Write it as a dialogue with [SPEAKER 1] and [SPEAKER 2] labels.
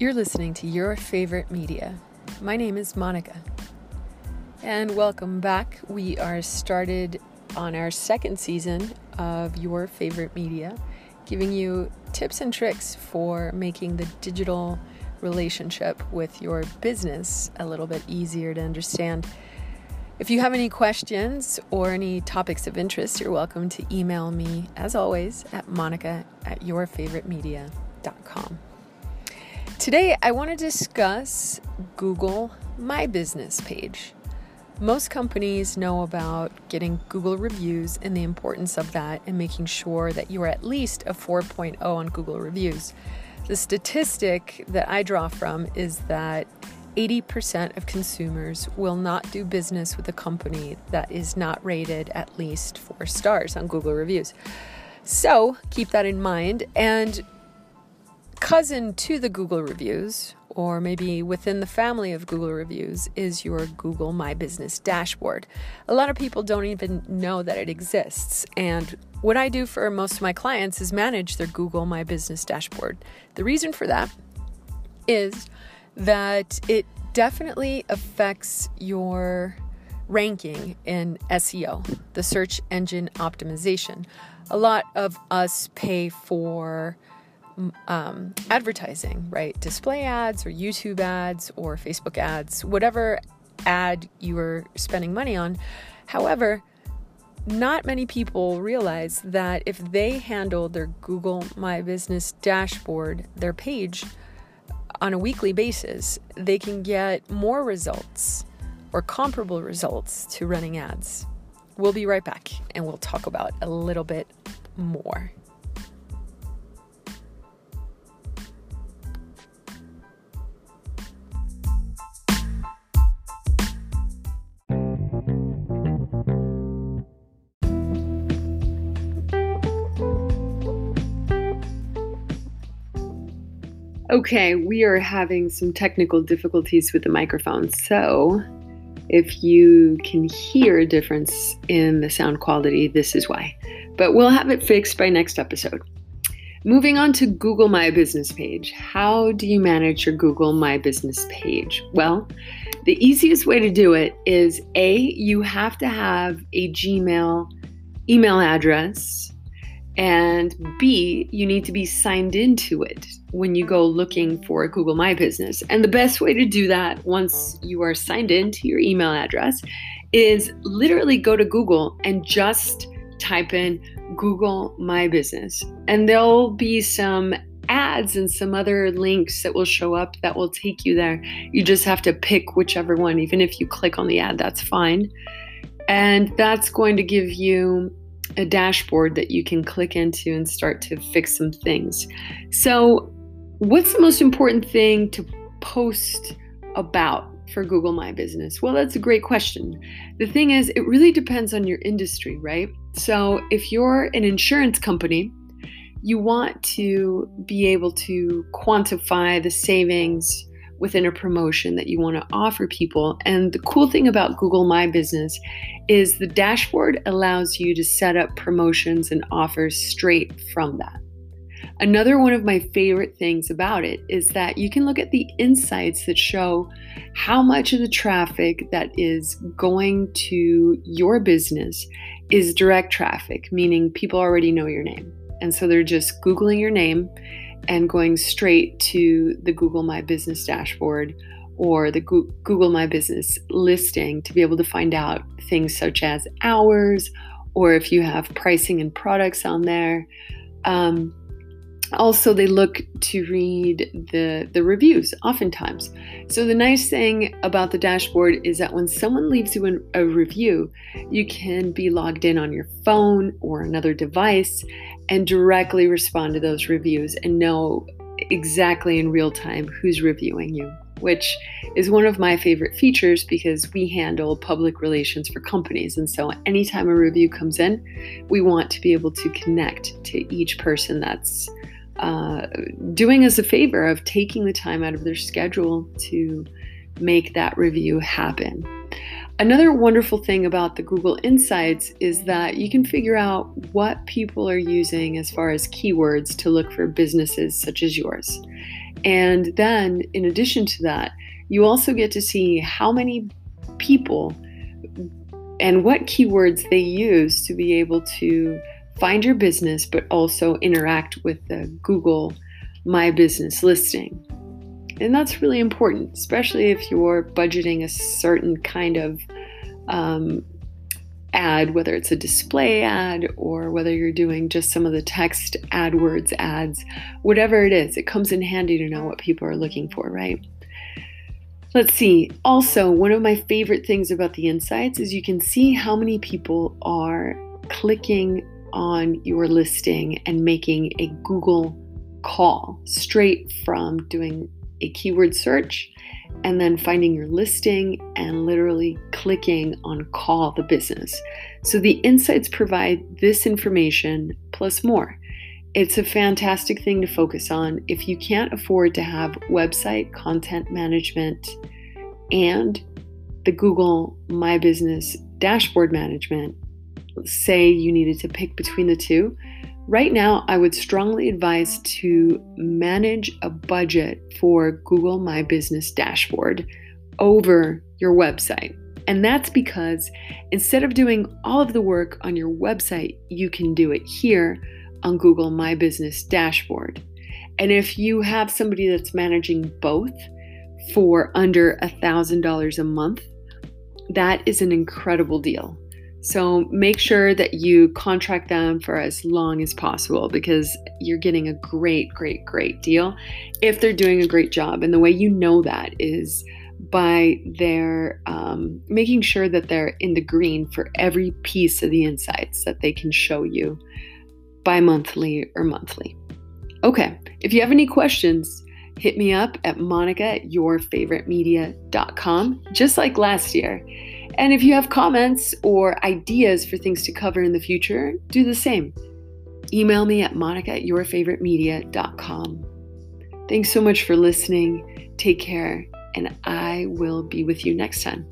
[SPEAKER 1] You're listening to Your Favorite Media. My name is Monica. And welcome back. We are started on our second season of Your Favorite Media, giving you tips and tricks for making the digital relationship with your business a little bit easier to understand. If you have any questions or any topics of interest, you're welcome to email me, as always, at monica at yourfavoritemedia.com. Today, I want to discuss Google My Business page. Most companies know about getting Google reviews and the importance of that and making sure that you are at least a 4.0 on Google reviews. The statistic that I draw from is that 80% of consumers will not do business with a company that is not rated at least four stars on Google reviews. So keep that in mind. And cousin to the Google reviews, or maybe within the family of Google reviews, is your Google My Business dashboard. A lot of people don't even know that it exists. And what I do for most of my clients is manage their Google My Business dashboard. The reason for that is that it definitely affects your ranking in SEO, the search engine optimization. A lot of us pay for um, advertising, right? Display ads or YouTube ads or Facebook ads, whatever ad you are spending money on. However, not many people realize that if they handle their Google My Business dashboard, their page, on a weekly basis, they can get more results or comparable results to running ads. We'll be right back and we'll talk about a little bit more. Okay, we are having some technical difficulties with the microphone. So, if you can hear a difference in the sound quality, this is why. But we'll have it fixed by next episode. Moving on to Google My Business page. How do you manage your Google My Business page? Well, the easiest way to do it is A, you have to have a Gmail email address and B, you need to be signed into it when you go looking for Google My Business. And the best way to do that once you are signed into your email address is literally go to Google and just type in Google My Business. And there'll be some ads and some other links that will show up that will take you there. You just have to pick whichever one. Even if you click on the ad, that's fine. And that's going to give you a dashboard that you can click into and start to fix some things. So, what's the most important thing to post about for Google My Business? Well, that's a great question. The thing is, it really depends on your industry, right? So, if you're an insurance company, you want to be able to quantify the savings within a promotion that you want to offer people. And the cool thing about Google My Business is the dashboard allows you to set up promotions and offers straight from that. Another one of my favorite things about it is that you can look at the insights that show how much of the traffic that is going to your business is direct traffic, meaning people already know your name. And so they're just Googling your name and going straight to the Google My Business dashboard or the Google My Business listing to be able to find out things such as hours or if you have pricing and products on there. Um, also they look to read the the reviews oftentimes so the nice thing about the dashboard is that when someone leaves you an, a review you can be logged in on your phone or another device and directly respond to those reviews and know exactly in real time who's reviewing you which is one of my favorite features because we handle public relations for companies. And so, anytime a review comes in, we want to be able to connect to each person that's uh, doing us a favor of taking the time out of their schedule to make that review happen. Another wonderful thing about the Google Insights is that you can figure out what people are using as far as keywords to look for businesses such as yours. And then, in addition to that, you also get to see how many people and what keywords they use to be able to find your business, but also interact with the Google My Business listing. And that's really important, especially if you're budgeting a certain kind of um, ad, whether it's a display ad or whether you're doing just some of the text AdWords ads, whatever it is, it comes in handy to know what people are looking for, right? Let's see. Also, one of my favorite things about the insights is you can see how many people are clicking on your listing and making a Google call straight from doing a keyword search and then finding your listing and literally clicking on call the business. So the insights provide this information plus more. It's a fantastic thing to focus on if you can't afford to have website content management and the Google My Business dashboard management. Say you needed to pick between the two. Right now, I would strongly advise to manage a budget for Google My Business dashboard over your website. And that's because instead of doing all of the work on your website, you can do it here on Google My Business dashboard. And if you have somebody that's managing both for under a $1,000 a month, that is an incredible deal. So make sure that you contract them for as long as possible because you're getting a great, great, great deal if they're doing a great job. And the way you know that is by their um, making sure that they're in the green for every piece of the insights that they can show you bi monthly or monthly. Okay, if you have any questions, hit me up at monica at yourfavoritemedia.com, just like last year. And if you have comments or ideas for things to cover in the future, do the same. Email me at monica at yourfavoritemedia.com. Thanks so much for listening. Take care, and I will be with you next time.